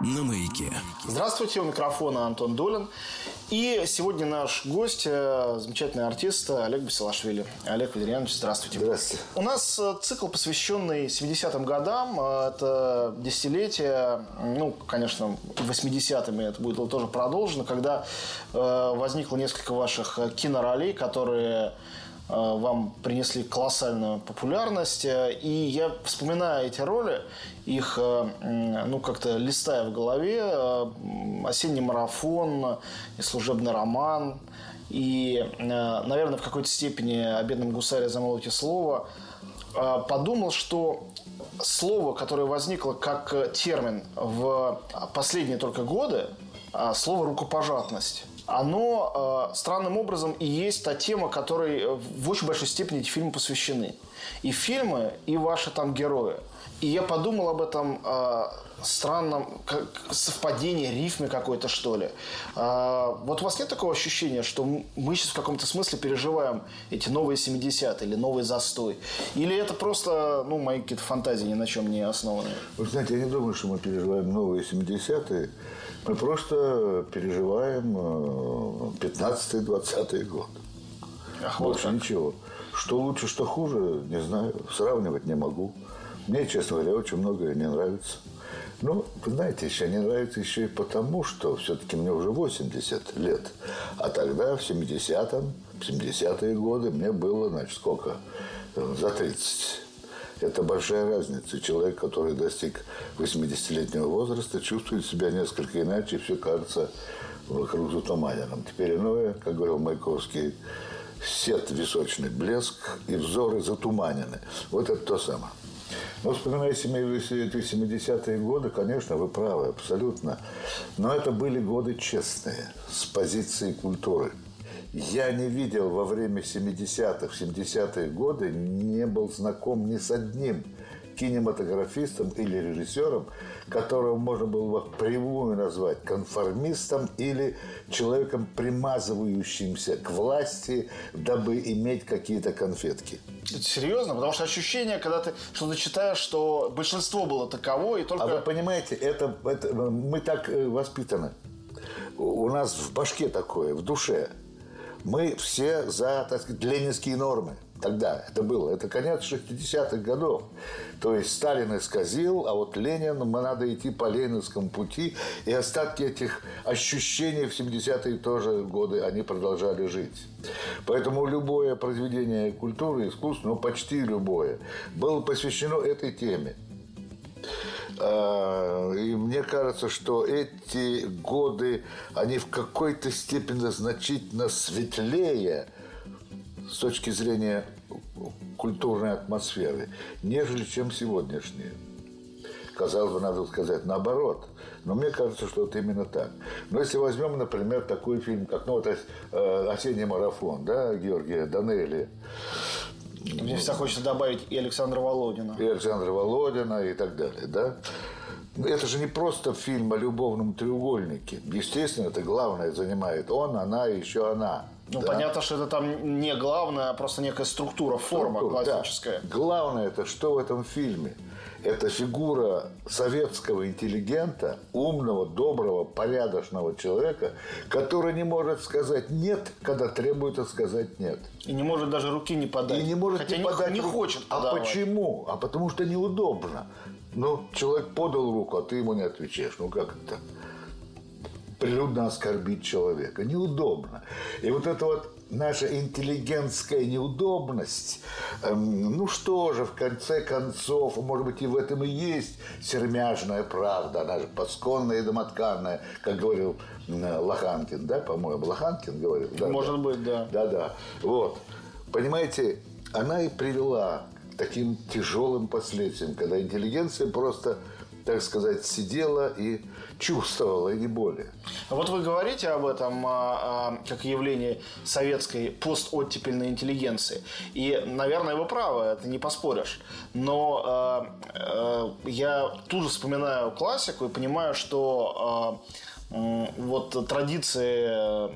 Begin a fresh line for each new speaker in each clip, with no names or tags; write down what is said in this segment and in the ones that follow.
На маяке.
Здравствуйте, у микрофона Антон Долин. И сегодня наш гость, э, замечательный артист Олег Басилашвили. Олег Валерьянович, здравствуйте.
Здравствуйте.
У нас э, цикл, посвященный 70-м годам. Э, Это десятилетие, ну, конечно, 80-ми это будет тоже продолжено, когда возникло несколько ваших киноролей, которые вам принесли колоссальную популярность. Э, И я вспоминаю эти роли, их, э, ну, как-то листая в голове. э, «Осенний марафон» и «Служебный роман». И, э, наверное, в какой-то степени о бедном гусаре замолвите слово. Э, Подумал, что слово, которое возникло как э, термин в последние только годы, а, слово «рукопожатность», оно э, странным образом и есть та тема, которой э, в очень большой степени эти фильмы посвящены. И фильмы, и ваши там герои. И я подумал об этом э, странном как, совпадении, рифме какой-то, что ли. Э, вот у вас нет такого ощущения, что мы сейчас в каком-то смысле переживаем эти новые 70-е или новый застой? Или это просто ну, мои какие-то фантазии ни на чем не основаны?
Вы знаете, я не думаю, что мы переживаем новые 70-е. Мы просто переживаем э, 15-20 год.
Ах, вот
Больше
как.
ничего. Что лучше, что хуже, не знаю. Сравнивать не могу. Мне, честно говоря, очень многое не нравится. Ну, вы знаете, еще не нравится еще и потому, что все-таки мне уже 80 лет. А тогда, в 70-м, в 70-е годы, мне было, значит, сколько? Э, За 30. Это большая разница. Человек, который достиг 80-летнего возраста, чувствует себя несколько иначе, все кажется вокруг затуманенным. Теперь иное, как говорил Маяковский, сет височный блеск и взоры затуманены. Вот это то самое. Но вспоминая семи- эти 70-е годы, конечно, вы правы, абсолютно. Но это были годы честные, с позиции культуры. Я не видел во время 70-х, 70-е годы, не был знаком ни с одним кинематографистом или режиссером, которого можно было бы прямую назвать конформистом или человеком, примазывающимся к власти, дабы иметь какие-то конфетки.
Это серьезно? Потому что ощущение, когда ты что-то читаешь, что большинство было таково, и только...
А вы понимаете, это, это- мы так э, воспитаны. У у нас в башке такое, в душе. Мы все за, так сказать, ленинские нормы. Тогда это было. Это конец 60-х годов. То есть Сталин исказил, а вот Ленин, мы надо идти по ленинскому пути. И остатки этих ощущений в 70-е тоже годы, они продолжали жить. Поэтому любое произведение культуры, искусства, ну почти любое, было посвящено этой теме. А, И мне кажется, что эти годы, они в какой-то степени значительно светлее с точки зрения культурной атмосферы, нежели чем сегодняшние. Казалось бы, надо сказать наоборот. Но мне кажется, что это именно так. Но если возьмем, например, такой фильм, как ну, вот, э, «Осенний марафон», да, Георгия Данелли,
Мне всегда хочется добавить и Александра Володина.
и Александра Володина и так далее, да? Это же не просто фильм о любовном треугольнике. Естественно, это главное занимает он, она и еще она.
Ну,
да?
понятно, что это там не главное, а просто некая структура, форма
Структура, да.
классическая.
Главное, это что в этом фильме? Это фигура советского интеллигента, умного, доброго, порядочного человека, который не может сказать «нет», когда требуется сказать «нет».
И не может даже руки не подать.
И не может
Хотя
не
не,
подать
не
руку.
хочет
А
подавать.
почему? А потому что неудобно. Ну, человек подал руку, а ты ему не отвечаешь. Ну, как это? Прилюдно оскорбить человека. Неудобно. И вот это вот наша интеллигентская неудобность, эм, ну что же, в конце концов, может быть, и в этом и есть сермяжная правда, она же пасконная и домотканная, как говорил Лоханкин, да, по-моему, Лоханкин говорил? Да,
Может
да.
быть, да.
Да-да. Вот. Понимаете, она и привела к таким тяжелым последствиям, когда интеллигенция просто, так сказать, сидела и чувствовала, и не более.
Вот вы говорите об этом а, а, как явлении советской постоттепельной интеллигенции. И, наверное, вы правы, это не поспоришь. Но а, я тут же вспоминаю классику и понимаю, что вот традиции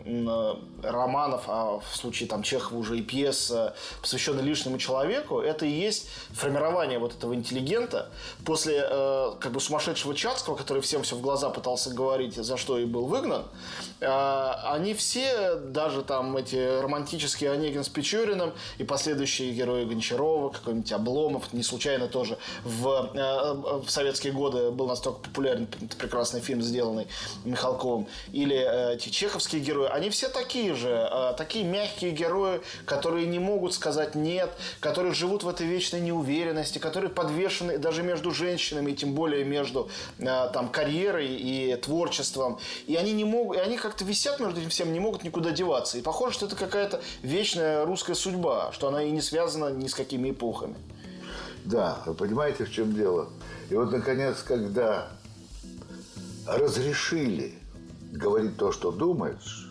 м, романов, а в случае там Чехова уже и пьес, э, посвященные лишнему человеку, это и есть формирование вот этого интеллигента после э, как бы сумасшедшего Чацкого, который всем все в глаза пытался говорить, за что и был выгнан. Э, они все, даже там эти романтические Онегин с Печориным и последующие герои Гончарова, какой-нибудь Обломов, не случайно тоже в, э, в советские годы был настолько популярен прекрасный фильм, сделанный Михалковым, или э, чеховские герои, они все такие же, э, такие мягкие герои, которые не могут сказать нет, которые живут в этой вечной неуверенности, которые подвешены даже между женщинами, и тем более между э, там карьерой и творчеством, и они не могут, и они как-то висят между этим всем, не могут никуда деваться, и похоже, что это какая-то вечная русская судьба, что она и не связана ни с какими эпохами.
Да, вы понимаете, в чем дело? И вот, наконец, когда разрешили говорить то, что думаешь,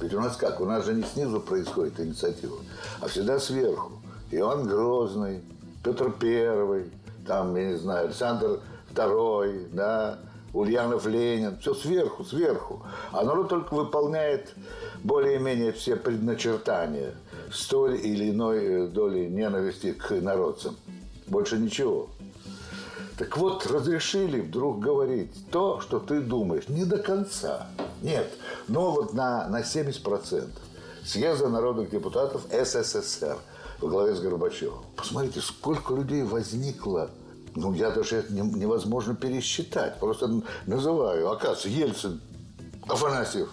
ведь у нас как? У нас же не снизу происходит инициатива, а всегда сверху. Иван Грозный, Петр Первый, там, я не знаю, Александр Второй, да, Ульянов Ленин, все сверху, сверху. А народ только выполняет более-менее все предначертания с той или иной долей ненависти к народцам. Больше ничего. Так вот, разрешили вдруг говорить то, что ты думаешь. Не до конца. Нет. Но вот на, на 70%. Съезда народных депутатов СССР во главе с Горбачевым. Посмотрите, сколько людей возникло. Ну, я даже это не- невозможно пересчитать. Просто называю. Оказывается, Ельцин, Афанасьев,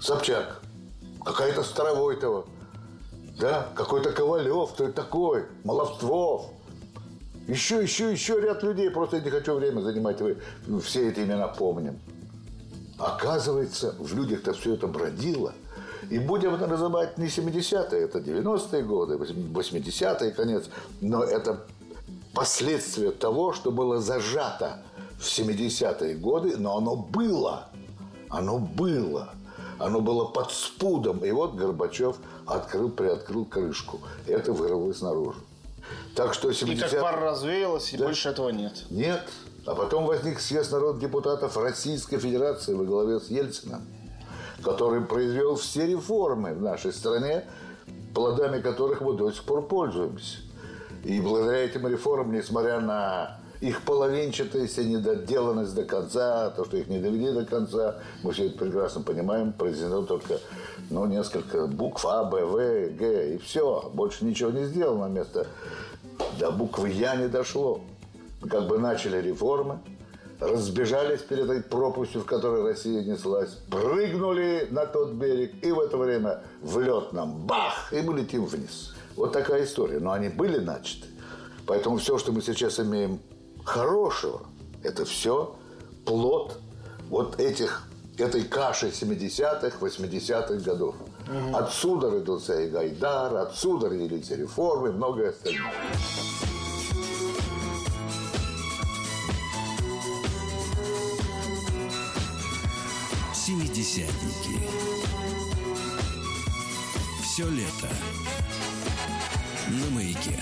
Собчак, какая-то Старовойтова, да, какой-то Ковалев, кто такой, Маловствов. Еще, еще, еще ряд людей. Просто я не хочу время занимать. Вы все эти имена помним. Оказывается, в людях-то все это бродило. И будем это называть не 70-е, это 90-е годы, 80-е конец. Но это последствия того, что было зажато в 70-е годы, но оно было. Оно было. Оно было под спудом. И вот Горбачев открыл, приоткрыл крышку. Это вырвалось наружу. Так что
И
70
как пара развеялась, и
Да.
больше этого нет.
нет. А потом возник съезд народных депутатов Российской Федерации во главе с Ельцином, который произвел все реформы в нашей стране, плодами которых мы до сих пор пользуемся. И благодаря этим реформам, несмотря на их половинчатость и недоделанность до конца, то, что их не довели до конца, мы все это прекрасно понимаем, произведено только ну, несколько букв А, Б, В, Г, и все. Больше ничего не сделано вместо до буквы Я не дошло. Как бы начали реформы, разбежались перед этой пропастью, в которой Россия неслась, прыгнули на тот берег, и в это время в лед бах, и мы летим вниз. Вот такая история. Но они были начаты. Поэтому все, что мы сейчас имеем хорошего, это все плод вот этих, этой каши 70-х, 80-х годов. Отсюда родился и Гайдар, отсюда родились реформы, и многое остальное.
Семидесятники. Все лето на маяке.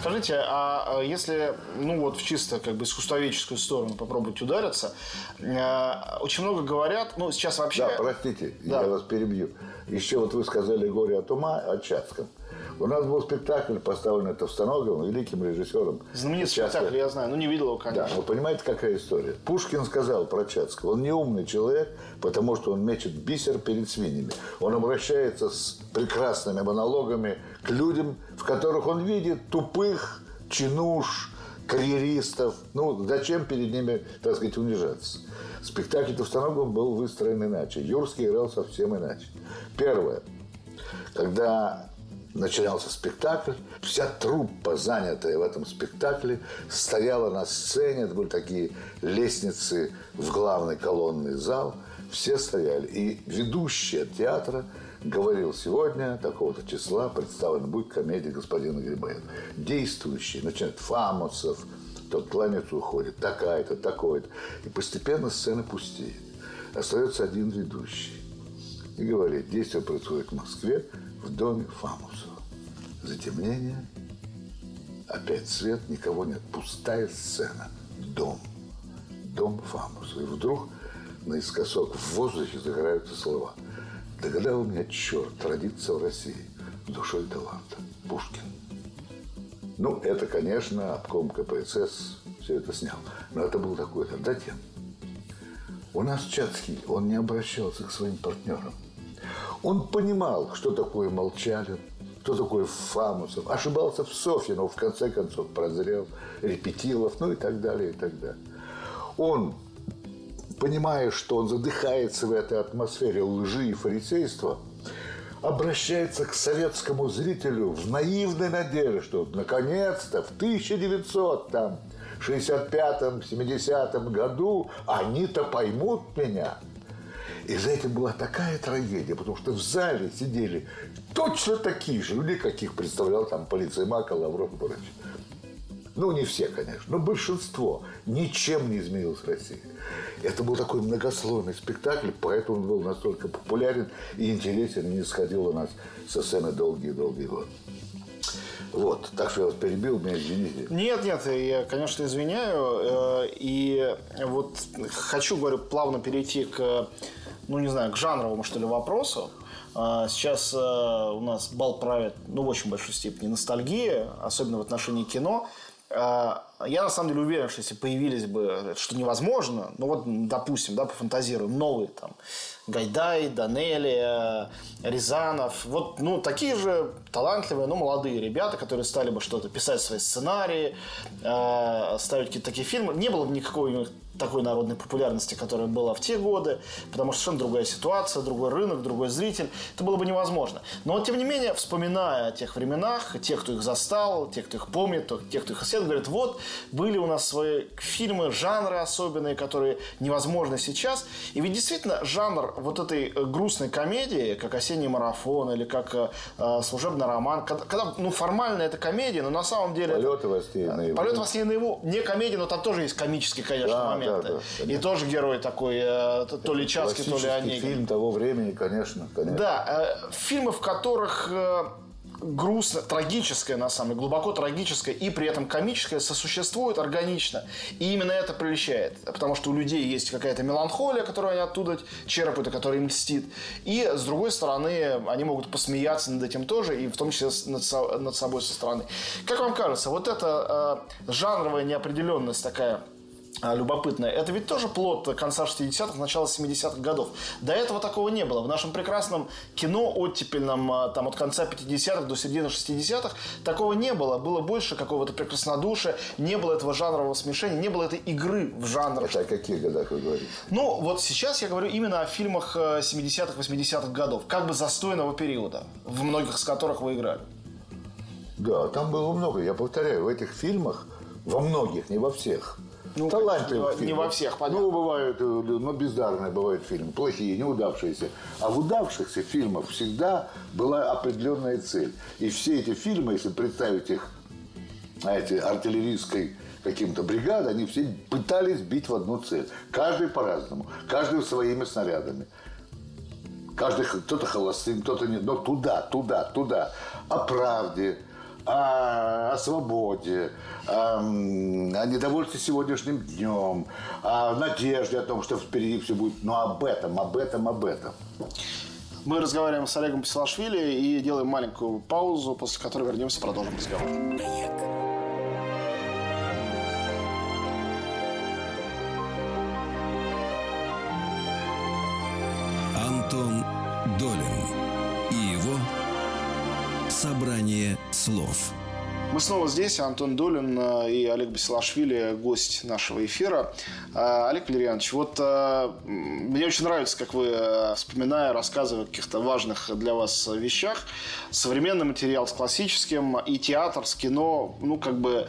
Скажите, а а если, ну вот в чисто как бы искусствоведческую сторону попробовать удариться, э, очень много говорят, ну сейчас вообще...
Да, простите,
Да.
я вас перебью. Еще вот вы сказали «Горе от ума» о Чацком. У нас был спектакль, поставленный Товстоноговым, великим режиссером.
Знаменитый
Сейчас
спектакль, я знаю, ну не видел его,
Да,
конечно.
вы понимаете, какая история? Пушкин сказал про Чацкого, он не умный человек, потому что он мечет бисер перед свиньями. Он обращается с прекрасными монологами к людям, в которых он видит тупых чинуш, карьеристов. Ну, зачем перед ними, так сказать, унижаться? Спектакль Товстоногов был выстроен иначе. Юрский играл совсем иначе. Первое. Когда начинался спектакль, вся труппа, занятая в этом спектакле, стояла на сцене. Это были такие лестницы в главный колонный зал. Все стояли. И ведущий от театра говорил, сегодня такого-то числа представлена будет комедия господина Грибоева. Действующие, начинают Фамусов, тот кланяется, уходит, такая-то, такой-то. И постепенно сцена пустеет. Остается один ведущий. И говорит, действие происходит в Москве, в доме Фамусова. Затемнение, опять свет, никого нет. Пустая сцена. Дом. Дом Фамусова. И вдруг наискосок в воздухе загораются слова. Догадал меня черт родиться в России душой таланта. Пушкин. Ну, это, конечно, обком КПСС все это снял. Но это был такой-то. Затем, у нас Чацкий, он не обращался к своим партнерам. Он понимал, что такое Молчалин, что такое Фамусов. Ошибался в Софье, но в конце концов прозрел. Репетилов, ну и так далее, и так далее. Он, понимая, что он задыхается в этой атмосфере лжи и фарисейства – обращается к советскому зрителю в наивной надежде, что наконец-то в 1965-70 году они-то поймут меня. И за этим была такая трагедия, потому что в зале сидели точно такие же люди, каких представлял там полиция Мака, Лавров и. Ну, не все, конечно, но большинство. Ничем не изменилась Россия. Это был такой многослойный спектакль, поэтому он был настолько популярен и интересен, не сходил у нас со сцены долгие-долгие годы. Вот, так что я вас перебил, меня извините.
Нет, нет, я, конечно, извиняю. Э, и вот хочу, говорю, плавно перейти к, ну, не знаю, к жанровому, что ли, вопросу. Э, сейчас э, у нас бал правит, ну, в очень большой степени ностальгия, особенно в отношении кино. А, я на самом деле уверен, что если появились бы, что невозможно, ну вот, допустим, да, пофантазируем, новые там Гайдай, Данели, Рязанов, вот, ну, такие же талантливые, но молодые ребята, которые стали бы что-то писать свои сценарии, э, ставить какие-то такие фильмы, не было бы никакой у них такой народной популярности, которая была в те годы, потому что совершенно другая ситуация, другой рынок, другой зритель. Это было бы невозможно. Но тем не менее, вспоминая о тех временах, тех, кто их застал, тех, кто их помнит, тех, кто их исследует, говорят, вот, были у нас свои фильмы, жанры особенные, которые невозможны сейчас. И ведь действительно жанр вот этой э, грустной комедии, как «Осенний марафон» или как э, э «Служебный роман», когда, ну, формально это комедия, но на самом деле...
«Полеты во сне наяву».
«Полеты во сне наяву» не комедия, но там тоже есть комический, конечно, да, момент моменты. Да, да, и тоже герой такой, э, то ли Часки, то ли Онегин.
фильм того времени, конечно. конечно.
Да, э, фильмы, в которых э, грустно, трагическое, на самом деле, глубоко трагическое и при этом комическое сосуществует органично. И именно это прельщает. Потому что у людей есть какая-то меланхолия, которую они оттуда черпают, и которая им льстит. И, с другой стороны, они могут посмеяться над этим тоже, и в том числе над, над собой со стороны. Как вам кажется, вот эта э, жанровая неопределенность такая любопытное. Это ведь тоже плод конца 60-х, начала 70-х годов. До этого такого не было. В нашем прекрасном кино оттепельном, а, там, от конца 50-х до середины 60-х, такого не было. Было больше какого-то прекраснодушия, не было этого жанрового смешения, не было этой игры в жанр.
Это о каких годах вы говорите?
Ну, вот сейчас я говорю именно о фильмах 70-х, э, 80-х годов. Как бы застойного периода, в многих из которых вы играли.
Да, там было много. Я повторяю, в этих фильмах, во многих, не во всех –
ну, Талантливых не, не во всех, понятно.
Ну, бывают, э, ну, бездарные бывают фильмы, плохие, неудавшиеся. А в удавшихся фильмах всегда была определенная цель. И все эти фильмы, если представить их, знаете, артиллерийской каким-то бригадой, они все пытались бить в одну цель. Каждый по-разному, каждый своими снарядами. Каждый кто-то холостым, кто-то не, но туда, туда, туда. О правде, о, о свободе, о, о недовольстве сегодняшним днем, о надежде о том, что впереди все будет. Но об этом, об этом, об этом.
Мы разговариваем с Олегом Писалашвили и делаем маленькую паузу, после которой вернемся и продолжим разговор. Мы снова здесь. Антон Долин э, и Олег Басилашвили, гость нашего эфира. Э, Олег Валерьянович, вот э, мне очень нравится, как вы, вспоминая, рассказывая о каких-то важных для вас вещах, современный материал с классическим и театр с кино, ну, как бы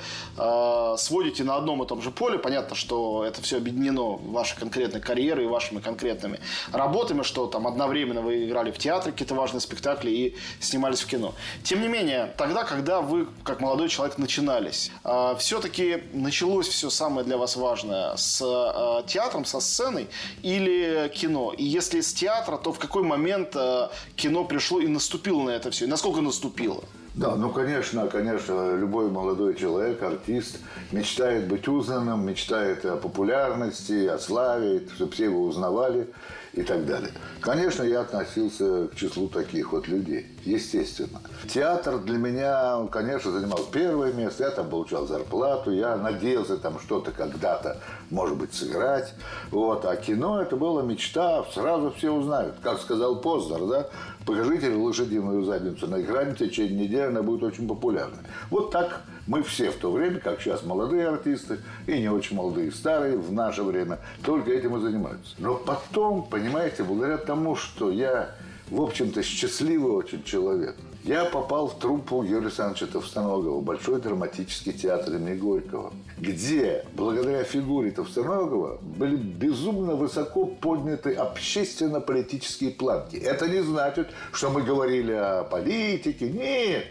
сводите на одном и том же поле. Понятно, что это все объединено вашей конкретной карьерой и вашими конкретными работами, что там одновременно вы играли в театре какие-то важные спектакли и снимались в кино. Тем не менее, тогда, когда вы, как молодой молодой человек начинались. А, Все-таки началось все самое для вас важное с а, театром, со сценой или кино? И если с театра, то в какой момент а, кино пришло и наступило на это все? И насколько наступило?
Да, ну, конечно, конечно, любой молодой человек, артист, мечтает быть узнанным, мечтает о популярности, о славе, чтобы все его узнавали и так далее. Конечно, я относился к числу таких вот людей, естественно. Театр для меня, конечно, занимал первое место, я там получал зарплату, я надеялся там что-то когда-то, может быть, сыграть. Вот. А кино это была мечта, сразу все узнают. Как сказал Познер, да, покажите лошадиную задницу на экране в течение недели, она будет очень популярной. Вот так мы все в то время, как сейчас молодые артисты, и не очень молодые, старые, в наше время, только этим и занимаются. Но потом, понимаете, благодаря тому, что я, в общем-то, счастливый очень человек, я попал в труппу Юрия Александровича Товстоногова, Большой драматический театр имени Горького, где, благодаря фигуре Товстоногова, были безумно высоко подняты общественно-политические планки. Это не значит, что мы говорили о политике. Нет!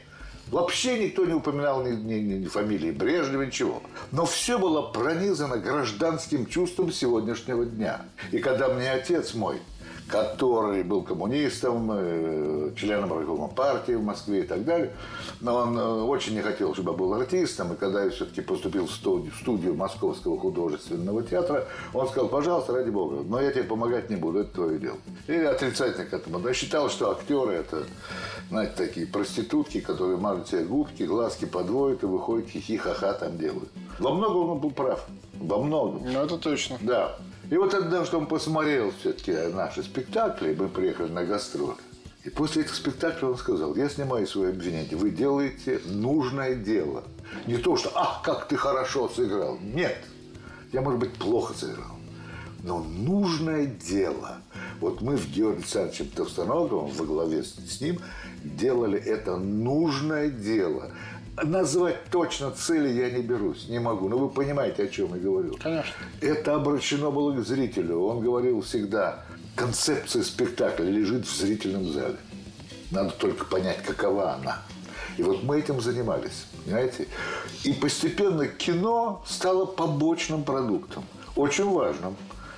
Вообще никто не упоминал ни, ни, ни фамилии Брежнева, ничего. Но все было пронизано гражданским чувством сегодняшнего дня. И когда мне отец мой который был коммунистом, э, членом райкома партии в Москве и так далее. Но он э, очень не хотел, чтобы я был артистом. И когда я все-таки поступил в студию, Московского художественного театра, он сказал, пожалуйста, ради бога, но я тебе помогать не буду, это твое дело. И отрицательно к этому. Я считал, что актеры это, знаете, такие проститутки, которые мажут себе губки, глазки подводят и выходят хихи-ха-ха там делают. Во многом он был прав. Во многом.
Ну, это точно.
Да. И вот тогда, что он посмотрел все-таки наши спектакли, мы приехали на гастроли. И после этих спектаклей он сказал, я снимаю свои обвинения, вы делаете нужное дело. Не то, что, ах, как ты хорошо сыграл. Нет, я, может быть, плохо сыграл. Но нужное дело. Вот мы в Георгии Александровичем Товстоноговым во главе с ним делали это нужное дело назвать точно цели я не берусь, не могу. Но вы понимаете, о чем я говорю.
Конечно.
Это обращено было к зрителю. Он говорил всегда, концепция спектакля лежит в зрительном зале. Надо только понять, какова она. И вот мы этим занимались, понимаете? И постепенно кино стало побочным продуктом, очень важным.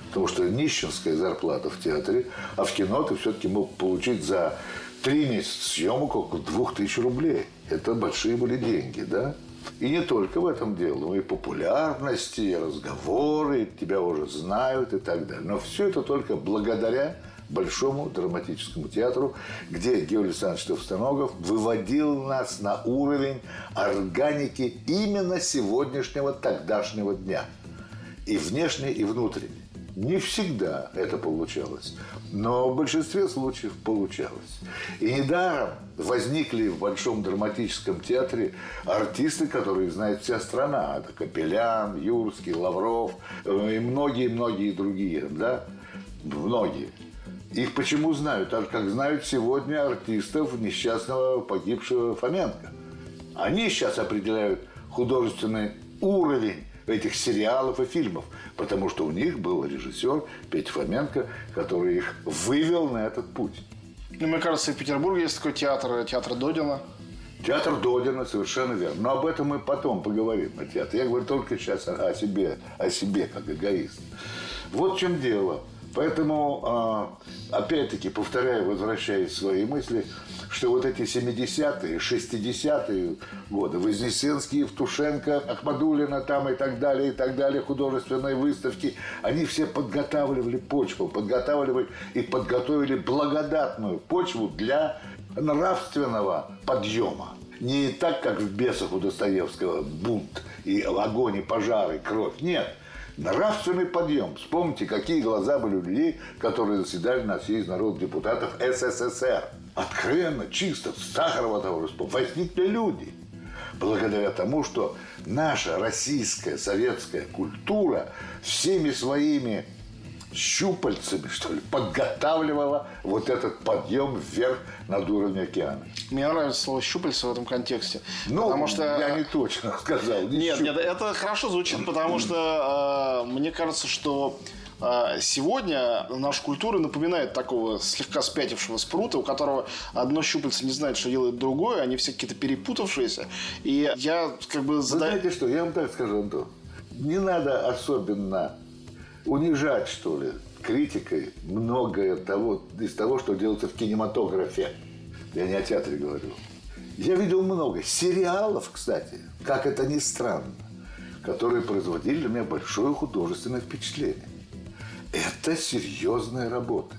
Потому что нищенская зарплата в театре, а в кино ты все-таки мог получить за три месяца съемок около двух тысяч рублей. Это большие были деньги, да? И не только в этом дело, но и популярности, и разговоры, тебя уже знают и так далее. Но все это только благодаря Большому драматическому театру, где Георгий Александрович Товстоногов выводил нас на уровень органики именно сегодняшнего тогдашнего дня. И внешне, и внутренне. Не всегда это получалось, но в большинстве случаев получалось. И недаром возникли в Большом драматическом театре артисты, которые знает вся страна. Это Капелян, Юрский, Лавров э, и многие-многие другие. Да? Многие. Их почему знают? Так как знают сегодня артистов несчастного погибшего Фоменко. Они сейчас определяют художественный уровень этих сериалов и фильмов, потому что у них был режиссер Петя Фоменко, который их вывел на этот путь.
Ну, мне кажется, в Петербурге есть такой театр, театр Додина.
Театр Додина, совершенно верно. Но об этом мы потом поговорим, о театре. Я говорю только сейчас о себе, о себе как эгоист. Вот в чем дело. Поэтому, а, опять-таки, повторяю, возвращаясь к своей мысли, что вот эти 70-е, 60-е годы, Вознесенский, Евтушенко, Ахмадулина там и так далее, и так далее, художественные выставки, они все подготавливали почву, подготавливали и подготовили благодатную почву для нравственного подъема. Не так, как в «Бесах» у Достоевского бунт и огонь, и пожары, кровь. Нет – Нравственный подъем. Вспомните, какие глаза были у людей, которые заседали на съезде народных депутатов СССР. Откровенно, чисто, Сахарова того же возникли люди. благодаря тому, что наша российская советская культура всеми своими щупальцами, что ли, подготавливала вот этот подъем вверх над уровнем океана.
Мне нравится слово «щупальца» в этом контексте.
Ну,
потому что...
я не точно сказал. не
Нет,
щуп-
нет, это хорошо звучит, потому что э, мне кажется, что э, сегодня наша культура напоминает такого слегка спятившего спрута, у которого одно щупальце не знает, что делает другое, они все какие-то перепутавшиеся. И я как бы
Вы
задаю...
знаете что, я вам так скажу, Антон. Не надо особенно унижать, что ли, критикой многое того, из того, что делается в кинематографе. Я не о театре говорю. Я видел много сериалов, кстати, как это ни странно, которые производили для меня большое художественное впечатление. Это серьезная работа.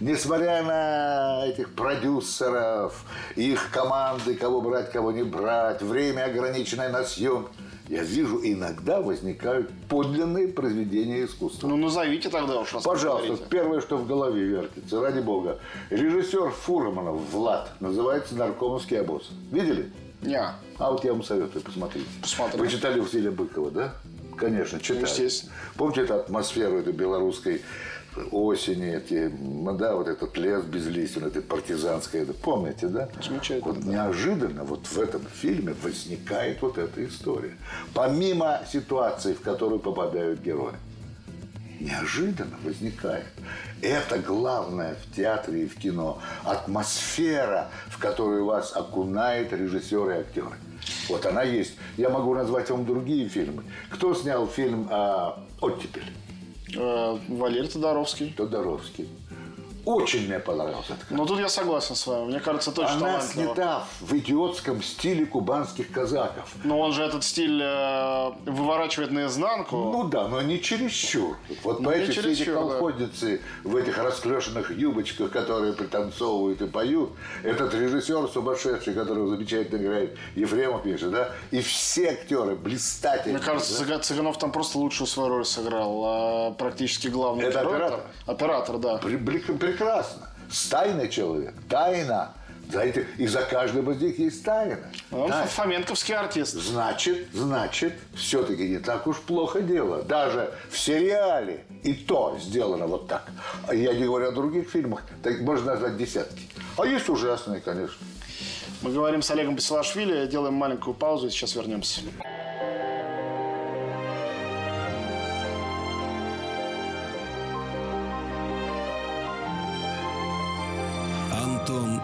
Несмотря на этих продюсеров, их команды, кого брать, кого не брать, время ограниченное на съем, я вижу, иногда возникают подлинные произведения искусства.
Ну, назовите тогда уж,
Пожалуйста,
говорите.
первое, что в голове вертится, ради бога. Режиссер Фурманов Влад называется «Наркомовский обоз». Видели?
Не.
А вот я вам советую, посмотрите.
Посмотрим.
Вы читали Василия Быкова, да? Конечно, читали.
естественно.
Помните эту атмосферу этой белорусской осени, эти, ну да, вот этот лес без листьев, это партизанское, это помните, да?
Замечательно,
Вот неожиданно вот в этом фильме возникает вот эта история. Помимо ситуации, в которую попадают герои неожиданно возникает. Это главное в театре и в кино. Атмосфера, в которую вас окунает режиссер и актеры. Вот она есть. Я могу назвать вам другие фильмы. Кто снял фильм «Оттепель»?
Э, Валерий Тодоровский.
Тодоровский. Очень мне понравился этот
Но тут я согласен с вами. Мне кажется, точно
Она снята в идиотском стиле кубанских казаков.
Но он же этот стиль э, выворачивает наизнанку.
Ну да, но не чересчур. Вот
Ну,
по
не
эти все эти
чересчур, да.
колхозницы в этих расклешенных юбочках, которые пританцовывают и поют, этот режиссер сумасшедший, который замечательно играет, Ефремов пишет, да, и все актеры блистательные.
Мне кажется,
да?
Цыга- Цыганов там просто лучшую свою роль сыграл. а практически главный
Это
герой
оператор?
там- Оператор, да.
При- при- прекрасно. Стайный человек, тайна. Знаете, и за каждым из них есть тайна.
Он
Тайна.
фоменковский артист.
Значит, значит, все-таки не так уж плохо дело. Даже в сериале и то сделано вот так. Я не говорю о других фильмах, так можно назвать десятки. А есть ужасные, конечно.
Мы говорим с Олегом Басилашвили, делаем маленькую паузу и сейчас вернемся.
Антон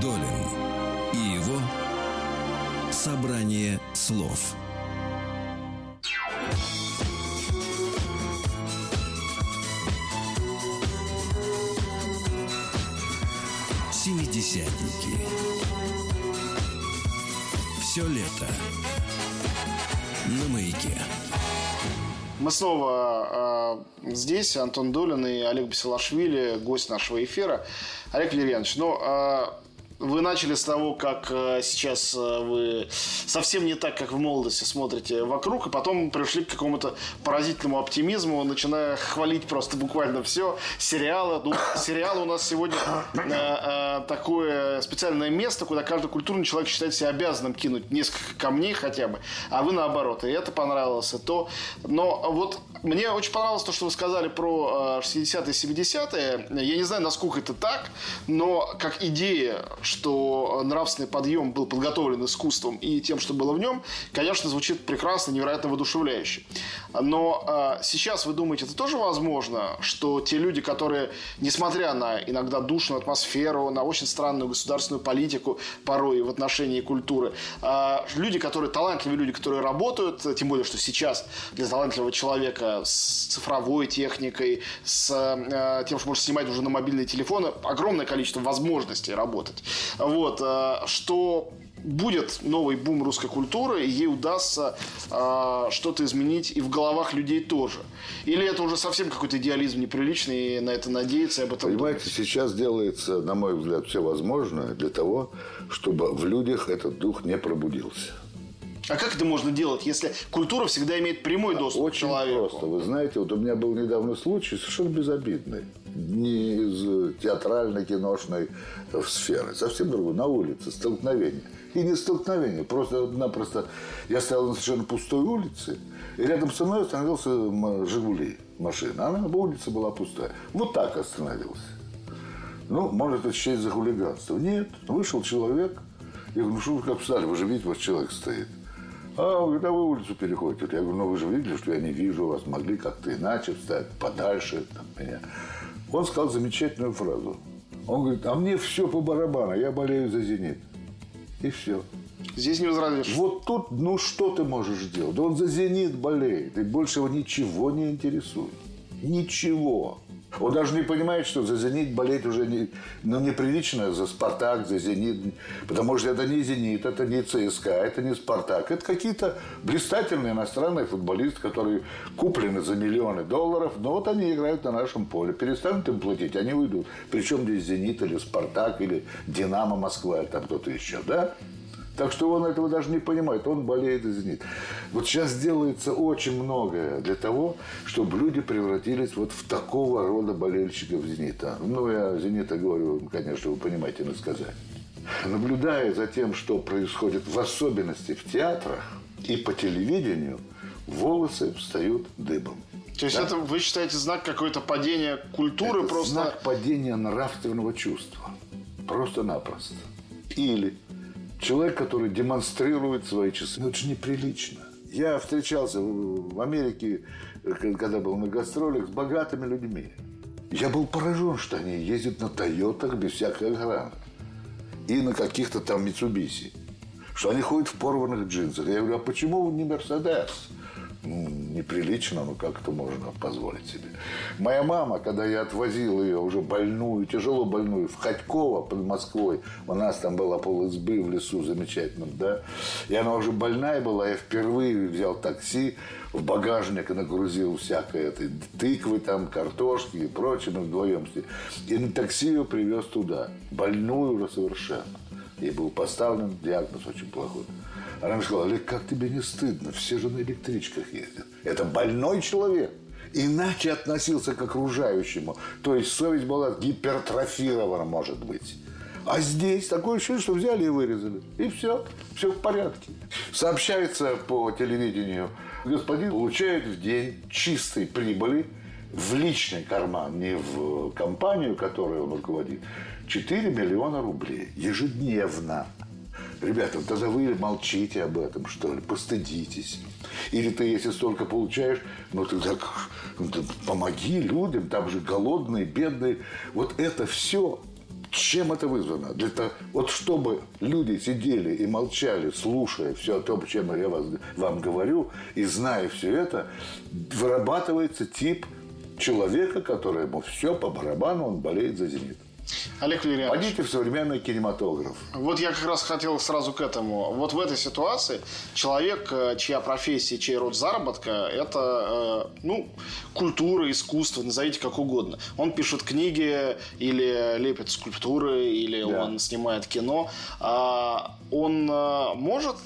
Долин и его собрание слов. Семидесятники. Все лето на маяке.
Мы снова э, здесь, Антон Долин и Олег Басилашвили, гость нашего эфира. Олег Валерьянович, ну, э, вы начали с того, как э, сейчас э, вы совсем не так, как в молодости смотрите вокруг, и потом пришли к какому-то поразительному оптимизму, начиная хвалить просто буквально все. Сериалы, ну, сериалы у нас сегодня э, э, такое специальное место, куда каждый культурный человек считает себя обязанным кинуть несколько камней хотя бы, а вы наоборот. И это понравилось, и то. Но вот мне очень понравилось то, что вы сказали про э, 60-е, 70-е. Я не знаю, насколько это так, но как идея, что нравственный подъем был подготовлен искусством и тем, что было в нем, конечно, звучит прекрасно, невероятно воодушевляюще. Но э, сейчас вы думаете, это тоже возможно, что те люди, которые, несмотря на иногда душную атмосферу, на очень странную государственную политику порой в отношении культуры, э, люди, которые талантливые люди, которые работают, тем более, что сейчас для талантливого человека с цифровой техникой, с э, тем, что можно снимать уже на мобильные телефоны, огромное количество возможностей работать. Вот, э, что будет новый бум русской культуры, и ей удастся э, что-то изменить и в головах людей тоже. Или это уже совсем какой-то идеализм неприличный, и на это надеяться, и об этом
Понимаете, сейчас делается, на мой взгляд, все возможное для того, чтобы в людях этот дух не пробудился.
А как это можно делать, если культура всегда имеет прямой доступ
Очень
к человеку?
просто. Вы знаете, вот у меня был недавно случай совершенно безобидный. Не из театральной, киношной сферы. Совсем другой. На улице. Столкновение. И не столкновение. Просто-напросто я стоял на совершенно пустой улице. И рядом со мной остановился «Жигули» машина. Она улица была пустая. Вот так остановился. Ну, может, это счесть за хулиганство. Нет, вышел человек. Я говорю, ну что вы как встали? Вы же видите, вот человек стоит. А, когда вы улицу переходите? Я говорю, ну вы же видели, что я не вижу вас. Могли как-то иначе встать, подальше от меня. Он сказал замечательную фразу. Он говорит, а мне все по барабану, я болею за «Зенит». И все.
Здесь не возразишь.
Вот тут, ну что ты можешь делать? Да он за «Зенит» болеет, и больше его ничего не интересует. Ничего. Он даже не понимает, что за «Зенит» болеть уже не, ну, неприлично, за «Спартак», за «Зенит». Потому что это не «Зенит», это не ЦСКА, это не «Спартак». Это какие-то блистательные иностранные футболисты, которые куплены за миллионы долларов, но вот они играют на нашем поле. Перестанут им платить, они уйдут. Причем здесь «Зенит» или «Спартак» или «Динамо Москва» или там кто-то еще, да? Так что он этого даже не понимает, он болеет за «Зенит». Вот сейчас делается очень многое для того, чтобы люди превратились вот в такого рода болельщиков «Зенита». Ну, я «Зенита» говорю, конечно, вы понимаете насказание. Наблюдая за тем, что происходит в особенности в театрах и по телевидению, волосы встают дыбом.
То есть это, вы считаете, знак какое-то падения культуры
Это
просто...
знак падения нравственного чувства. Просто-напросто. Или человек, который демонстрирует свои часы. Ну, это же неприлично. Я встречался в Америке, э, когда был на гастролях, с богатыми людьми. Я был поражен, что они ездят на Тойотах без всякой охраны. И на каких-то там Митсубиси. Что они ходят в порванных джинсах. Я говорю, а почему вы не Мерседес? Ну, неприлично, но как это можно позволить себе. Моя мама, когда я отвозил ее уже больную, тяжело больную, в Ходьково под Москвой, у нас там была пол избы в лесу замечательном, да, и она уже больная была, я впервые взял такси, в багажник нагрузил всякой этой тыквы, там, картошки и прочее, мы вдвоем с ней. И на такси ее привез туда, больную уже совершенно. Ей был поставлен диагноз очень плохой. Она мне сказала, Олег, как тебе не стыдно? Все же на электричках ездят. Это больной человек. Иначе относился к окружающему. То есть совесть была гипертрофирована, может быть. А здесь такое ощущение, что взяли и вырезали. И все. Все в порядке. Сообщается по телевидению, господин получает в день чистой прибыли в личный карман, не в компанию, которой он руководит, 4 миллиона рублей ежедневно. Ребята, тогда вы молчите об этом, что ли, постыдитесь. Или ты, если столько получаешь, ну так ну, помоги людям, там же голодные, бедные. Вот это все, чем это вызвано? Для того, вот чтобы люди сидели и молчали, слушая все о том, чем я вас, вам говорю, и зная все это, вырабатывается тип человека, которому все по барабану, он болеет за «Зенит».
Олег Валерьянович,
Пойдите в современный кинематограф.
вот я как раз хотел сразу к этому. Вот в этой ситуации человек, э, чья профессия, чей род заработка, это, э, ну, культура, искусство, назовите как угодно. Он пишет книги или лепит скульптуры, или
Да.
он снимает кино. А Он э, может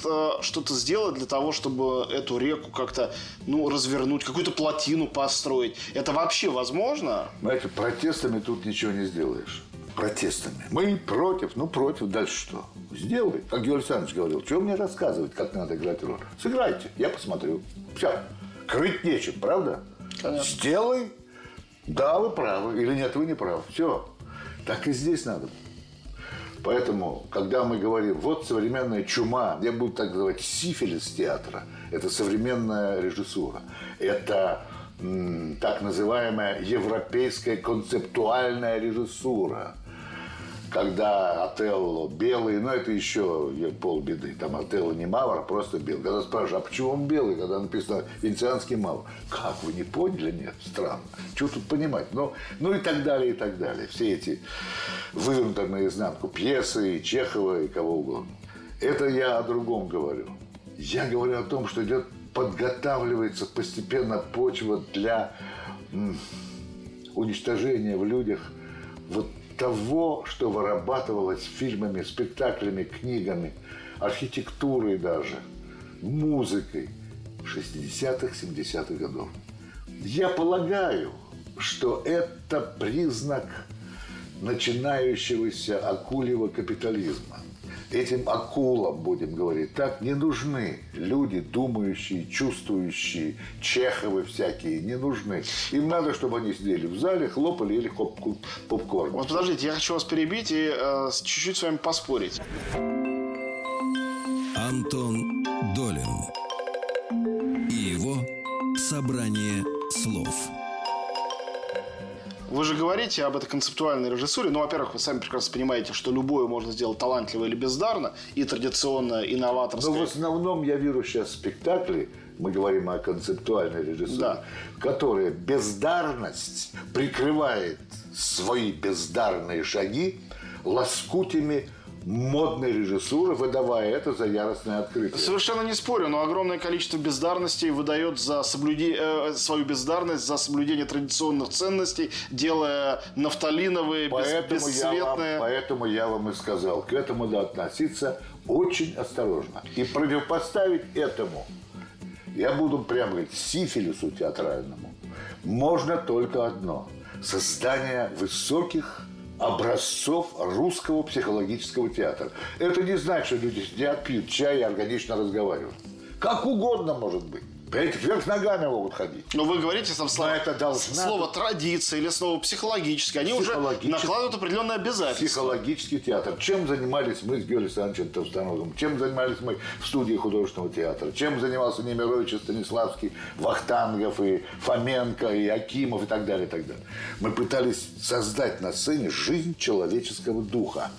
что-то сделать для того, чтобы эту реку как-то, ну, развернуть, какую-то плотину построить. Это вообще возможно?
Знаете, протестами тут ничего не сделаешь. Протестами. Мы против, ну против, дальше что? Сделай. Как Георгий Александрович говорил, что мне рассказывать, как надо играть роль? Сыграйте, я посмотрю. Все. Крыть нечем, правда?
Конечно.
Сделай. Да, вы правы. Или нет, вы не правы. Все. Так и здесь надо. Поэтому, когда мы говорим, вот современная чума, я буду так называть, сифилис театра, это современная режиссура. Это м, так называемая европейская концептуальная режиссура. Когда Отелло белый, но это еще полбеды. Там Отелло не мавр, а просто белый. Когда спрашивают, а почему он белый, когда написано венецианский мавр? Как, вы не поняли? Нет, странно. Что тут понимать? Ну, ну и так далее, и так далее. Все эти вывернутые наизнанку пьесы, и Чехова, и кого угодно. Это я о другом говорю. Я говорю о том, что идет подготавливается постепенно почва для уничтожения в людях вот того, что вырабатывалось фильмами, спектаклями, книгами, архитектурой даже. музыкой 60-х, 70-х годов. Я полагаю, что это признак начинающегося акульего капитализма. Этим акулам, будем говорить так, не нужны люди, думающие, чувствующие, чеховы всякие, не нужны. Им надо, чтобы они сидели в зале, хлопали или хоп- попкорн.
Вот подождите, я хочу вас перебить и э, чуть-чуть с вами поспорить.
Антон Долин и его собрание слов.
Вы же говорите об этой концептуальной режиссуре. Ну, во-первых, вы сами прекрасно понимаете, что любое можно сделать талантливо или бездарно, и традиционно, и
Но
новаторское.
в основном я вижу сейчас спектакли, мы говорим о концептуальной режиссуре,
Да.
в которой бездарность прикрывает свои бездарные шаги лоскутями модной режиссуры, выдавая это за яростное открытие.
Совершенно не спорю, но огромное количество бездарностей выдает за соблюде... э, свою бездарность за соблюдение традиционных ценностей, делая нафталиновые,
Поэтому я, вам,
бесцветные...
поэтому я вам и сказал, к этому надо относиться очень осторожно. И противопоставить этому, я буду прямо говорить, сифилису театральному, можно только одно. Создание высоких образцов русского психологического театра. Это не значит, что люди сидят, пьют чай и органично разговаривают. Как угодно может быть. Понимаете, вверх ногами могут ходить.
Но вы говорите там слова,
это должна
слово традиция или слово психологическое, они уже накладывают определенные обязательства.
Психологический театр. Чем занимались мы с Георгием Александровичем Товстоновым? Чем занимались мы в студии художественного театра? Чем занимался Немирович и Станиславский, Вахтангов и Фоменко и Акимов и так далее, и так далее. Мы пытались создать на сцене жизнь человеческого духа.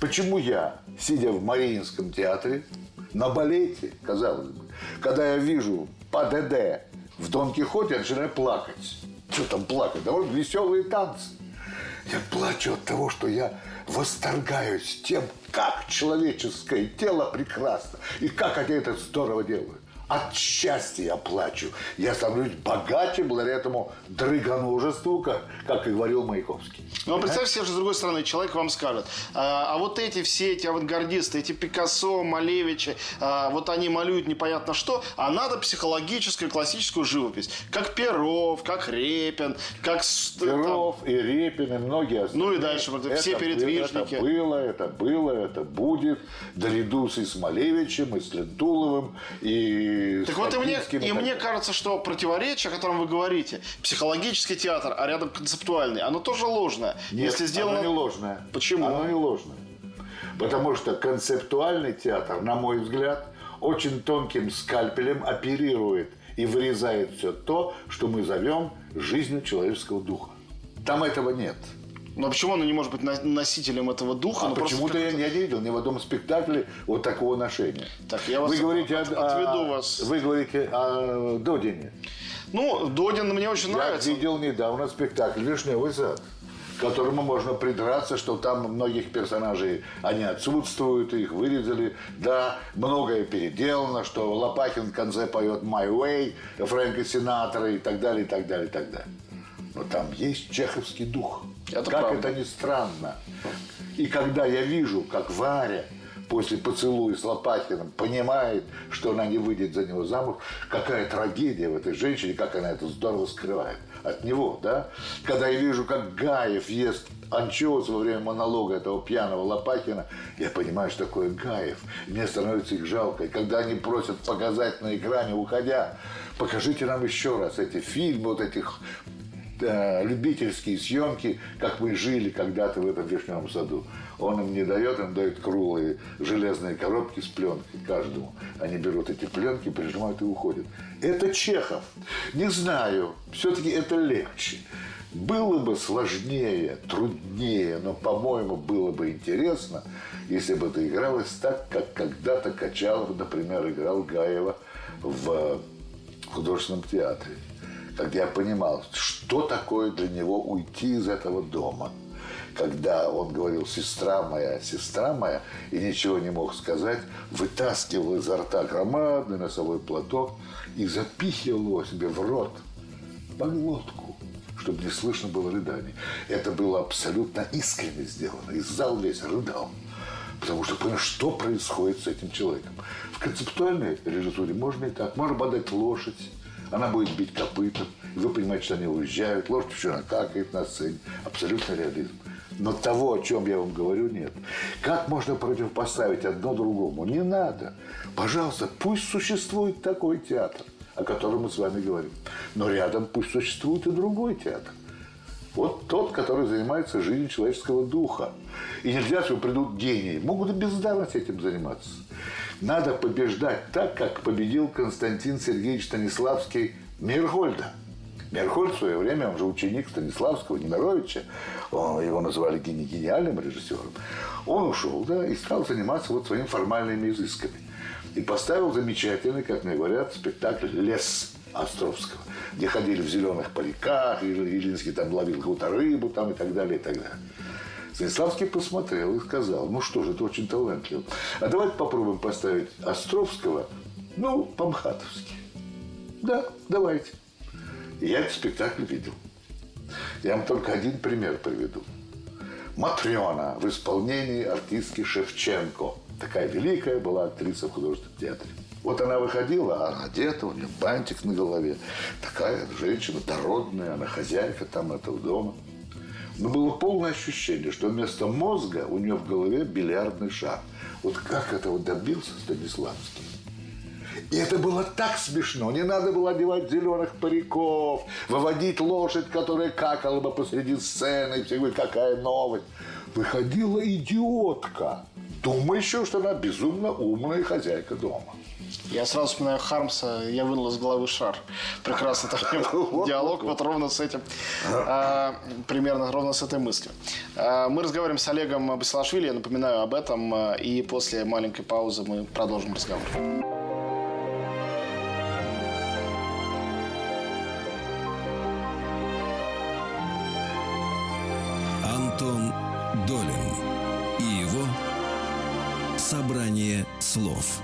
Почему я, сидя в Мариинском театре, на балете, казалось бы, когда я вижу по ДД в Дон Кихоте, я начинаю плакать. Что там плакать? Довольно веселые танцы. Я плачу от того, что я восторгаюсь тем, как человеческое тело прекрасно и как они это здорово делают. От счастья я плачу. Я становлюсь богаче благодаря этому дрыгоножеству, как, как и говорил Маяковский.
Но представьте себе, что с другой стороны человек вам скажет, а, а вот эти все эти авангардисты, эти Пикассо, Малевичи, а, вот они малюют непонятно что, а надо психологическую классическую живопись. Как Перов, как Репин, как... там,
Перов и Репин и многие остальные.
Ну и дальше, вот все
Это
передвижники.
Это было, это было, это будет. Наряду с Исмалевичем, и с Лентуловым, и
Так вот и мне, и
так
мне кажется, что противоречие, о котором вы говорите, психологический театр, а рядом концептуальный, оно тоже ложное.
Нет,
Если сделано...
оно не ложное.
Почему?
Оно не ложное. Потому что концептуальный театр, на мой взгляд, очень тонким скальпелем оперирует и вырезает все то, что мы зовем жизнью человеческого духа. Там этого нет.
Но почему оно не может быть носителем этого духа?
А
Ну,
почему-то я, я не видел ни в одном спектакле вот такого ношения.
Так, я вас
вы говорите
от-
о,
отведу вас.
Вы говорите о Додине.
Ну, Додин мне очень нравится.
Я видел недавно спектакль «Вишневый сад», к которому можно придраться, что там многих персонажей, они отсутствуют, их вырезали. Да, многое переделано, что Лопахин в конце поет «My Way», Фрэнка Синатора и так далее, и так далее, и так далее. Но там есть чеховский дух.
Это
как
правда.
это ни странно. И когда я вижу, как Варя после поцелуя с Лопатиным понимает, что она не выйдет за него замуж, какая трагедия в этой женщине, как она это здорово скрывает от него, да? Когда я вижу, как Гаев ест анчоус во время монолога этого пьяного Лопатина, я понимаю, что такое Гаев. Мне становится их жалко. И когда они просят показать на экране, уходя, покажите нам еще раз эти фильмы, вот этих э, любительские съемки, как мы жили когда-то в этом вишневом саду. Он им не дает, им дает круглые железные коробки с пленкой каждому. Они берут эти пленки, прижимают и уходят. Это Чехов. Не знаю, все-таки это легче. Было бы сложнее, труднее, но, по-моему, было бы интересно, если бы это игралось так, как когда-то Качалов, например, играл Гаева в художественном театре. Когда я понимал, что такое для него уйти из этого дома. Когда он говорил «сестра моя, сестра моя», и ничего не мог сказать, вытаскивал изо рта громадный носовой платок и запихивал его себе в рот глотку, чтобы не слышно было рыданий. Это было абсолютно искренне сделано, и зал весь рыдал. Потому что понимаешь, что происходит с этим человеком. В концептуальной режиссуре можно и так. Можно подать лошадь, она будет бить копытом. И вы понимаете, что они уезжают. Лошадь еще накакает на сцене. Абсолютно реализм. Но того, о чем я вам говорю, нет. Как можно противопоставить одно другому? Не надо. Пожалуйста, пусть существует такой театр, о котором мы с вами говорим. Но рядом пусть существует и другой театр. Вот тот, который занимается жизнью человеческого духа. И нельзя, что придут гении. Могут и бездарность этим заниматься. Надо побеждать так, как победил Константин Сергеевич Станиславский Миргольда. Мерхольд в свое время, он же ученик Станиславского, Немировича, он, его называли гениальным режиссером, он ушел, да, и стал заниматься вот своими формальными изысками. И поставил замечательный, как мне говорят, спектакль «Лес» Островского, где ходили в зеленых париках, Ильинский там ловил какую-то рыбу там и так далее, и так далее. Станиславский посмотрел и сказал, ну что же, это очень талантливо. А давайте попробуем поставить Островского, ну, по-мхатовски. Да, давайте. Я этот спектакль видел. Я вам только один пример приведу. Матрена в исполнении артистки Шевченко. Такая великая была актриса в художественном театре. Вот она выходила, она одета, у нее бантик на голове. Такая женщина дородная, она хозяйка там этого дома. Но было полное ощущение, что вместо мозга у нее в голове бильярдный шар. Вот как этого добился Станиславский? И это было так смешно. Не надо было одевать зеленых париков, выводить лошадь, которая какала бы посреди сцены. И все говорят, какая новость. Выходила идиотка, думающая, что она безумно умная хозяйка дома.
Я сразу вспоминаю Хармса, я вынул из головы шар. Прекрасно там был диалог вот ровно с этим, а, примерно ровно с этой мыслью. А, мы разговариваем с Олегом Басилашвили, я напоминаю об этом, а, и после маленькой паузы мы продолжим разговор.
Антон Долин и его «Собрание слов».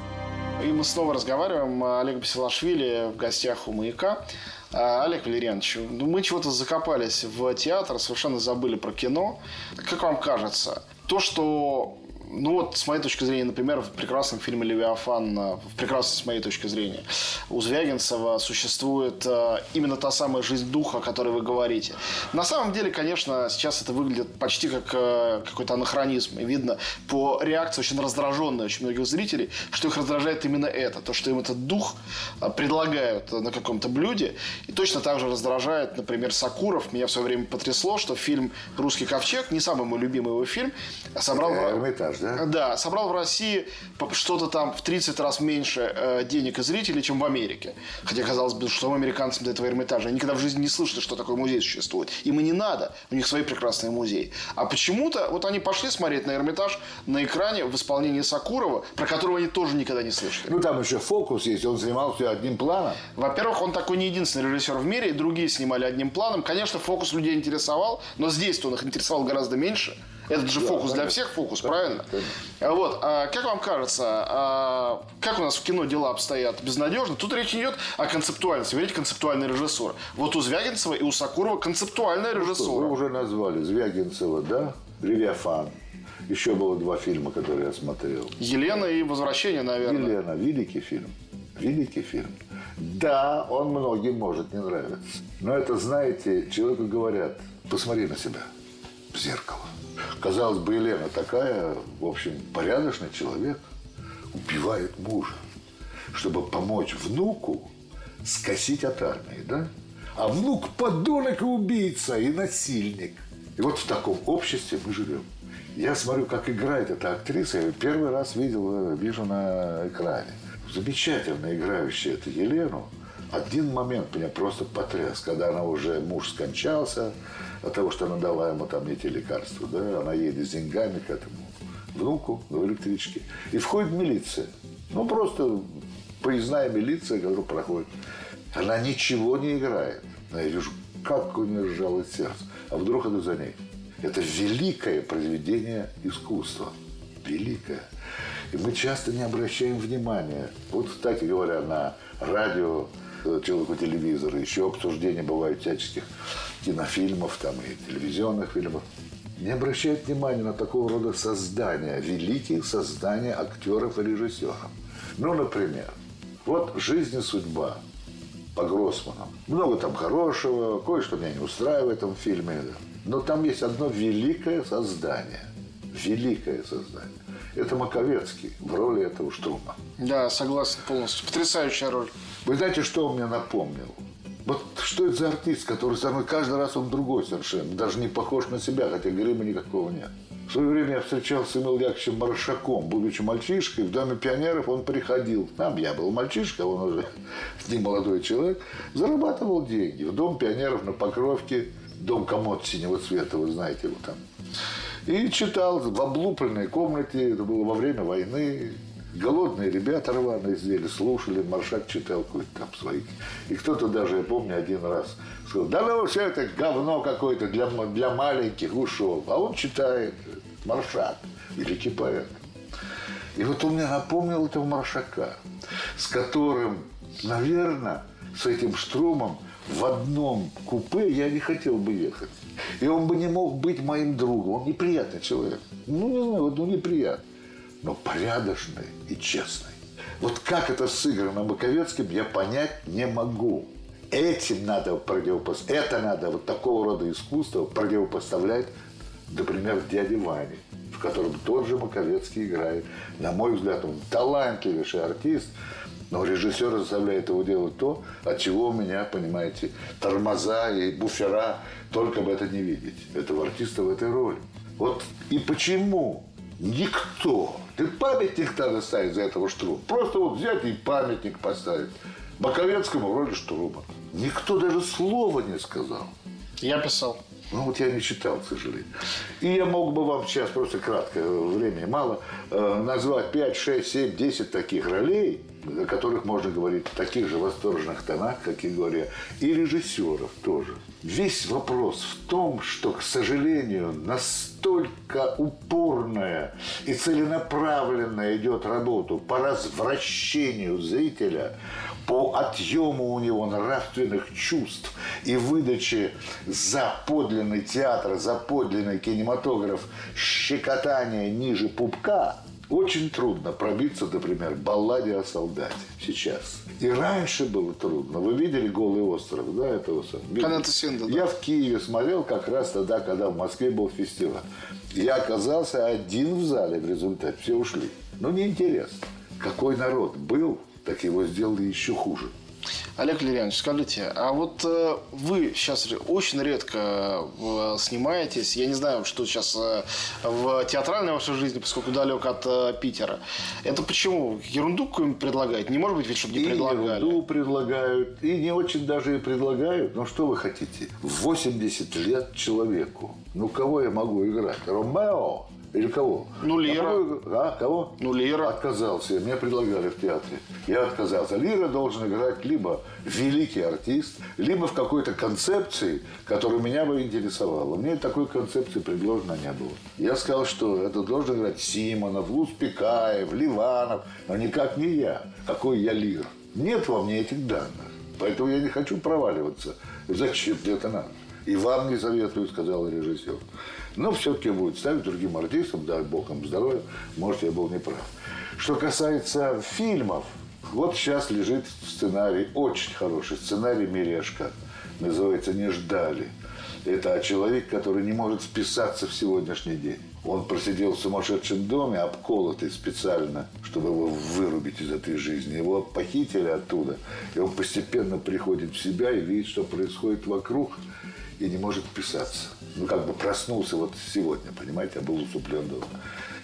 И мы снова разговариваем. Олег Басилашвили в гостях у «Маяка». А, Олег Валерьянович, мы чего-то закопались в театр, совершенно забыли про кино. Как вам кажется, то, что ну вот, с моей точки зрения, например, в прекрасном фильме «Левиафан», э, в прекрасном, с моей точки зрения, у Звягинцева существует э, именно та самая жизнь духа, о которой вы говорите. На самом деле, конечно, сейчас это выглядит почти как э, какой-то анахронизм. И видно по реакции очень раздраженной очень многих зрителей, что их раздражает именно это. То, что им этот дух предлагают на каком-то блюде. И точно так же раздражает, например, Сакуров. Меня в свое время потрясло, что фильм «Русский ковчег», не самый мой любимый его фильм, собрал...
Эрмитаж да?
Да, собрал в России что-то там в 30 раз меньше э, денег и зрителей, чем в Америке. Хотя, казалось бы, что американцам до этого Эрмитажа. Они никогда в жизни не слышали, что такой музей существует. Им и не надо. У них свои прекрасные музеи. А почему-то вот они пошли смотреть на Эрмитаж на экране в исполнении Сакурова, про которого они тоже никогда не слышали.
Ну, там еще фокус есть. Он снимал все одним планом.
Во-первых, он такой не единственный режиссер в мире, и другие снимали одним планом. Конечно, фокус людей интересовал, но здесь он их интересовал гораздо меньше. Это же да, фокус для всех фокус, да, правильно? Конечно. Вот. А, как вам кажется, а, как у нас в кино дела обстоят безнадежно? Тут речь идет о концептуальности. Видите, концептуальный режиссура. Вот у Звягинцева и у Сакурова концептуальная ну, режиссура. Что,
вы уже назвали Звягинцева, да? Левиафан. Еще было два фильма, которые я смотрел.
Елена и Возвращение, наверное.
Елена. Великий фильм. Великий фильм. Да, он многим может не нравиться. Но это, знаете, человеку говорят, посмотри на себя в зеркало. Казалось бы, Елена такая, в общем, порядочный человек, убивает мужа, чтобы помочь внуку скосить от армии, да? А внук подонок и убийца, и насильник. И вот в таком обществе мы живем. Я смотрю, как играет эта актриса. Я первый раз видел, вижу на экране. Замечательно играющая эту Елену. Один момент меня просто потряс, когда она уже, муж скончался, от того, что она дала ему там эти лекарства, да, она едет с деньгами к этому внуку в электричке. И входит милиция. Ну, просто поездная милиция, которая проходит. Она ничего не играет. Но я вижу, как у нее сжалось сердце. А вдруг это за ней? Это великое произведение искусства. Великое. И мы часто не обращаем внимания. Вот, кстати говоря, на радио Э, человеку телевизора, еще обсуждения бывают всяческих кинофильмов там и телевизионных фильмов. не обращают внимания на такого рода создания, великие создания актеров и режиссеров. Ну, например, вот «Жизнь и судьба» по Гроссману. Много там хорошего, кое-что меня не устраивает в этом фильме. Но там есть одно великое создание. Великое создание. Это Маковецкий в роли этого Штрума.
Да, согласен полностью. Потрясающая роль.
Вы знаете, что он мне напомнил? Вот что это за артист, который со мной каждый раз он другой совершенно, даже не похож на себя, хотя грима никакого нет. В свое время я встречался с Эмил Яковлевичем Маршаком. Будучи мальчишкой, в Доме пионеров он приходил к нам. Я был мальчишка, он уже не молодой человек. Зарабатывал деньги. В Дом пионеров на Покровке. Дом комод синего цвета, вы знаете его там. И читал в облупленной комнате. Это было во время войны. Голодные ребята рваные сидели, слушали, Маршак читал какой-то там свои. И кто-то даже, я помню, один раз сказал, да ну все это говно какое-то для, для маленьких, ушел. А он читает, Маршак, великий поэт. И вот он мне напомнил этого Маршака, с которым, наверное, с этим Штрумом в одном купе я не хотел бы ехать. И он бы не мог быть моим другом. Он неприятный человек. Ну, не знаю, вот ну, неприятный но порядочный и честный. Вот как это сыграно Маковецким, я понять не могу. Этим надо противопоставлять, это надо вот такого рода искусство противопоставлять, например, дяде Ване, в котором тот же Маковецкий играет. На мой взгляд, он талантливейший артист, но режиссер заставляет его делать то, от чего у меня, понимаете, тормоза и буфера только бы это не видеть. Этого артиста в этой роли. Вот и почему никто ты памятник надо ставить за этого Штрума. Просто вот взять и памятник поставить. Маковецкому роли Штрума. Никто даже слова не сказал.
Я писал.
Ну вот я не читал, к сожалению. И я мог бы вам сейчас просто кратко, времени мало, э, назвать 5, 6, 7, 10 таких ролей, о которых можно говорить в таких же восторженных тонах, как и говоря, и режиссеров тоже. Весь вопрос в том, что, к сожалению, настолько упорная и целенаправленная идет работа по развращению зрителя, по отъему у него нравственных чувств и выдаче за подлинный театр, за подлинный кинематограф щекотания ниже пупка – очень трудно пробиться, например, балладе о солдате сейчас. И раньше было трудно. Вы видели «Голый остров», да, этого
Каната Синда, да.
Я в Киеве смотрел как раз тогда, когда в Москве был фестиваль. Я оказался один в зале в результате. Все ушли. Ну, неинтересно. Какой народ был, так его сделали еще хуже.
Олег Леонидович, скажите, а вот э, вы сейчас очень редко э, снимаетесь, я не знаю, что сейчас э, в театральной вашей жизни, поскольку далек от Питера. Это почему? Ерунду какую-нибудь предлагают? Не может быть ведь, чтобы не
и
предлагали?
ерунду предлагают, и не очень даже и предлагают. Но что вы хотите? 80 лет человеку. Ну, кого я могу играть? Ромео? Или кого?
Ну, Лира.
А, а, кого?
Ну, Лира.
Отказался. Мне предлагали в театре. Я отказался. Лира должен играть либо великий артист, либо в какой-то концепции, которая меня бы интересовала. Мне такой концепции предложено не было. Я сказал, что это должен играть Симонов, Луспекаев, Ливанов, но никак не я. Какой я Лир. Нет во мне этих данных. Поэтому я не хочу проваливаться. Зачем мне это надо? И вам не советую, сказал режиссер. Но все-таки будет ставить другим артистам, дай бог им здоровья. Может, я был неправ. Что касается фильмов, вот сейчас лежит сценарий, очень хороший сценарий «Мирешка». Называется «Не ждали». Это о человеке, который не может вписаться в сегодняшний день. Он просидел в сумасшедшем доме, обколотый специально, чтобы его вырубить из этой жизни. Его похитили оттуда, и он постепенно приходит в себя и видит, что происходит вокруг, и не может вписаться ну, как бы проснулся вот сегодня, понимаете, а был усыплен дома.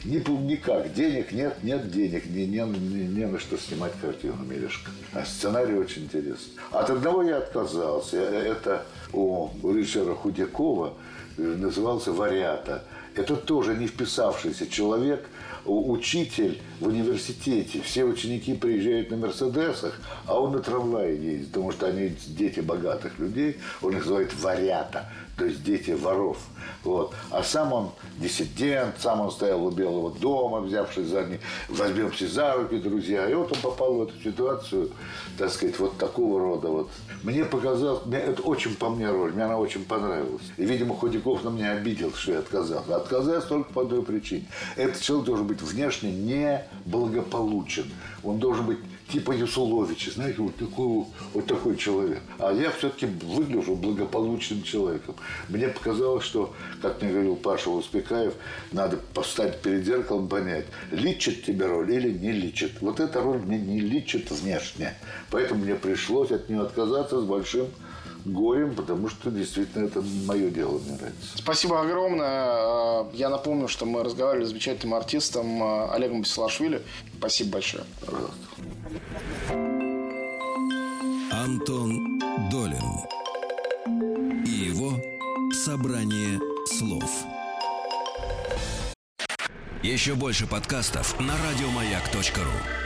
Ни, никак, денег нет, нет денег, не, не, не, не на что снимать картину Мелешка. А сценарий очень интересный. От одного я отказался. Э, это у Ричера Худякова э, назывался «Вариата». Это тоже не вписавшийся человек, учитель в университете. Все ученики приезжают на Мерседесах, а он на трамвае ездит, потому что они дети богатых людей. Он их называет «Вариата». То есть дети воров. Вот. А сам он диссидент, сам он стоял у Белого дома, взявшись за ним, возьмемся за руки, друзья. И вот он попал в эту ситуацию, так сказать, вот такого рода. Вот. Мне показалось, мне, это очень по мне роль, мне она очень понравилась. И, видимо, Худяков на меня обидел, что я отказался. Отказался только по одной причине. Этот человек должен быть внешне неблагополучен. Он должен быть типа Юсуловича, знаете, вот такой, вот такой человек. А я все-таки выгляжу благополучным человеком. Мне показалось, что, как мне говорил Паша Успекаев, надо поставить перед зеркалом понять, личит тебе роль или не личит. Вот эта роль мне не личит внешне. Поэтому мне пришлось от нее отказаться с большим горем, потому что действительно это мое дело, мне нравится.
Спасибо огромное. Я напомню, что мы разговаривали с замечательным артистом Олегом Басилашвили. Спасибо большое.
Пожалуйста.
Антон Долин и его собрание слов. Еще больше подкастов на радиомаяк.ру.